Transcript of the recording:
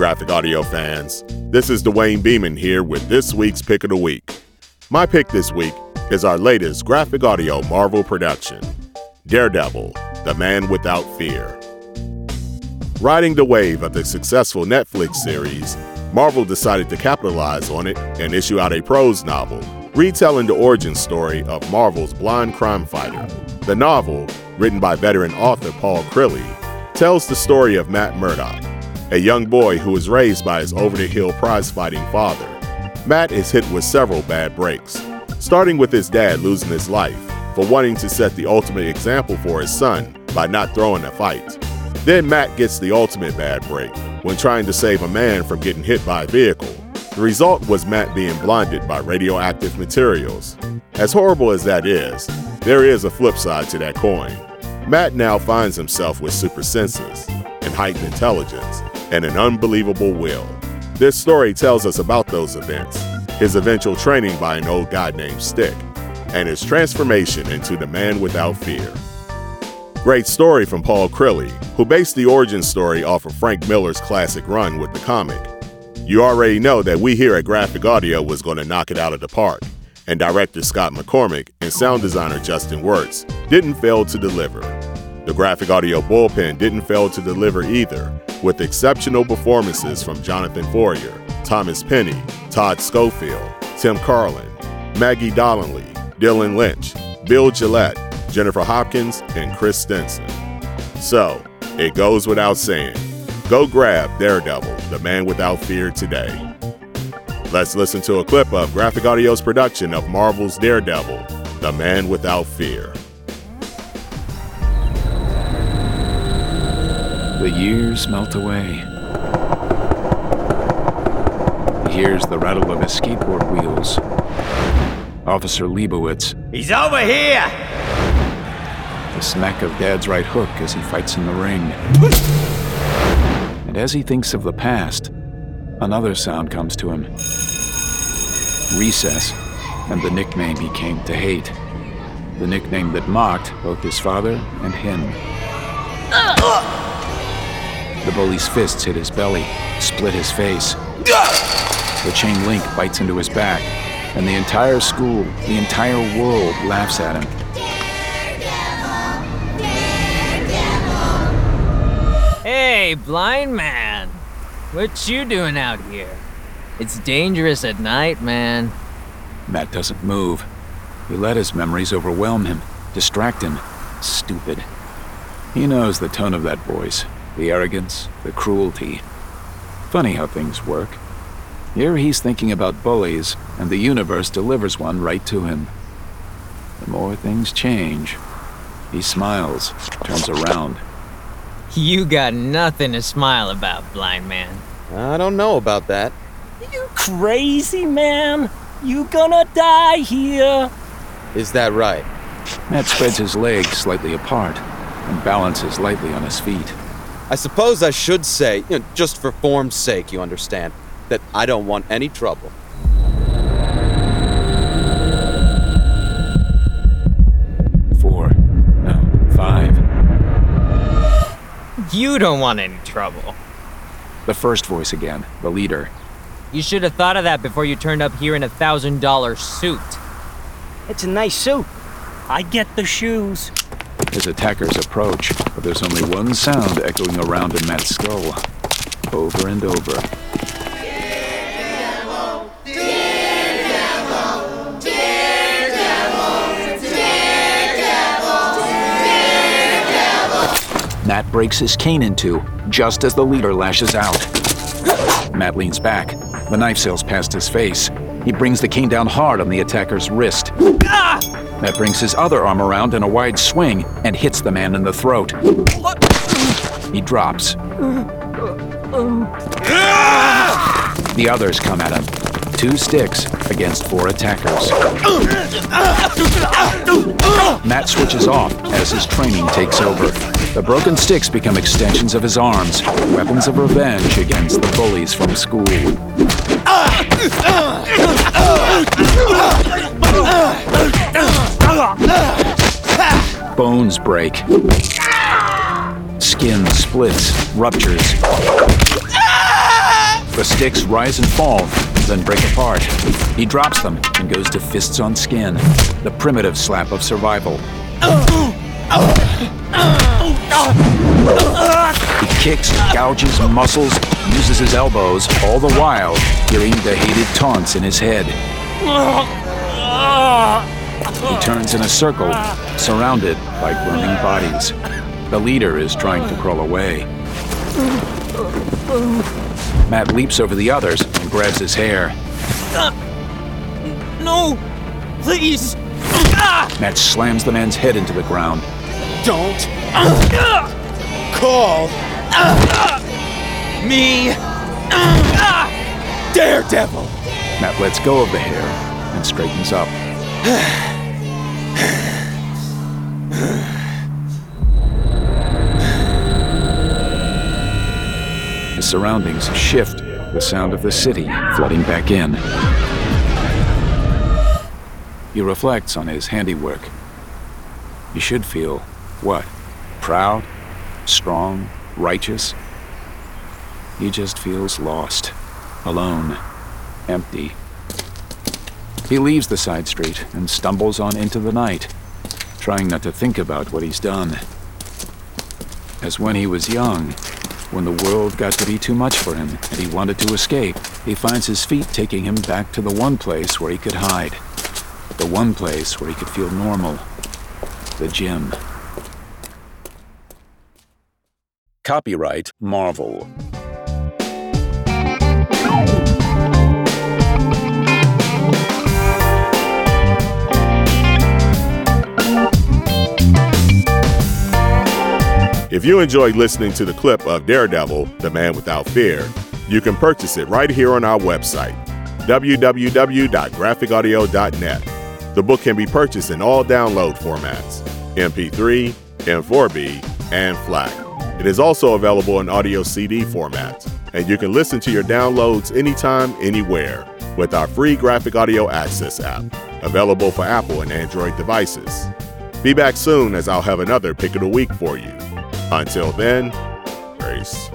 graphic audio fans. This is Duane Beeman here with this week's Pick of the Week. My pick this week is our latest graphic audio Marvel production Daredevil, The Man Without Fear. Riding the wave of the successful Netflix series, Marvel decided to capitalize on it and issue out a prose novel retelling the origin story of Marvel's blind crime fighter. The novel, written by veteran author Paul Crilley, tells the story of Matt Murdock, a young boy who was raised by his over the hill prize fighting father. Matt is hit with several bad breaks, starting with his dad losing his life for wanting to set the ultimate example for his son by not throwing a fight. Then Matt gets the ultimate bad break when trying to save a man from getting hit by a vehicle. The result was Matt being blinded by radioactive materials. As horrible as that is, there is a flip side to that coin. Matt now finds himself with super senses and heightened intelligence and an unbelievable will. This story tells us about those events, his eventual training by an old guy named Stick, and his transformation into the man without fear. Great story from Paul Crilley, who based the origin story off of Frank Miller's classic run with the comic. You already know that we here at Graphic Audio was going to knock it out of the park, and director Scott McCormick and sound designer Justin Wirtz didn't fail to deliver. The Graphic Audio bullpen didn't fail to deliver either, with exceptional performances from Jonathan Foyer, Thomas Penny, Todd Schofield, Tim Carlin, Maggie Donnelly, Dylan Lynch, Bill Gillette, Jennifer Hopkins, and Chris Stenson. So, it goes without saying, go grab Daredevil, the man without fear today. Let's listen to a clip of Graphic Audio's production of Marvel's Daredevil, the man without fear. The years melt away. He hears the rattle of his skateboard wheels. Officer Leibowitz. He's over here! The smack of Dad's right hook as he fights in the ring. And as he thinks of the past, another sound comes to him Recess, and the nickname he came to hate. The nickname that mocked both his father and him. Uh, uh. The bully's fists hit his belly, split his face. The chain link bites into his back, and the entire school, the entire world laughs at him. Hey, blind man. What you doing out here? It's dangerous at night, man. Matt doesn't move. He let his memories overwhelm him, distract him. Stupid. He knows the tone of that voice, the arrogance, the cruelty. Funny how things work. Here he's thinking about bullies, and the universe delivers one right to him. The more things change, he smiles, turns around. You got nothing to smile about, blind man. I don't know about that. You crazy man? You gonna die here. Is that right? Matt spreads his legs slightly apart and balances lightly on his feet. I suppose I should say, you know, just for form's sake, you understand, that I don't want any trouble. Four, no, five. You don't want any trouble. The first voice again, the leader. You should have thought of that before you turned up here in a thousand dollar suit. It's a nice suit. I get the shoes. His attackers approach, but there's only one sound echoing around in Matt's skull. Over and over. Matt breaks his cane in two, just as the leader lashes out. Matt leans back. The knife sails past his face. He brings the cane down hard on the attacker's wrist. Matt brings his other arm around in a wide swing and hits the man in the throat. He drops. The others come at him. Two sticks against four attackers. Matt switches off as his training takes over. The broken sticks become extensions of his arms, weapons of revenge against the bullies from school. Bones break. Skin splits, ruptures. The sticks rise and fall, then break apart. He drops them and goes to fists on skin, the primitive slap of survival. Kicks, gouges muscles, uses his elbows, all the while hearing the hated taunts in his head. He turns in a circle, surrounded by groaning bodies. The leader is trying to crawl away. Matt leaps over the others and grabs his hair. No! Please! Matt slams the man's head into the ground. Don't call me Daredevil. Matt lets go of the hair and straightens up. His surroundings shift, the sound of the city flooding back in. He reflects on his handiwork. He should feel, what? Proud? Strong? Righteous? He just feels lost, alone, empty. He leaves the side street and stumbles on into the night, trying not to think about what he's done. As when he was young, when the world got to be too much for him and he wanted to escape, he finds his feet taking him back to the one place where he could hide. The one place where he could feel normal. The gym. Copyright Marvel. If you enjoyed listening to the clip of Daredevil, The Man Without Fear, you can purchase it right here on our website, www.graphicaudio.net. The book can be purchased in all download formats MP3, M4B, and FLAC. It is also available in audio CD format, and you can listen to your downloads anytime, anywhere with our free Graphic Audio Access app, available for Apple and Android devices. Be back soon as I'll have another pick of the week for you. Until then, grace.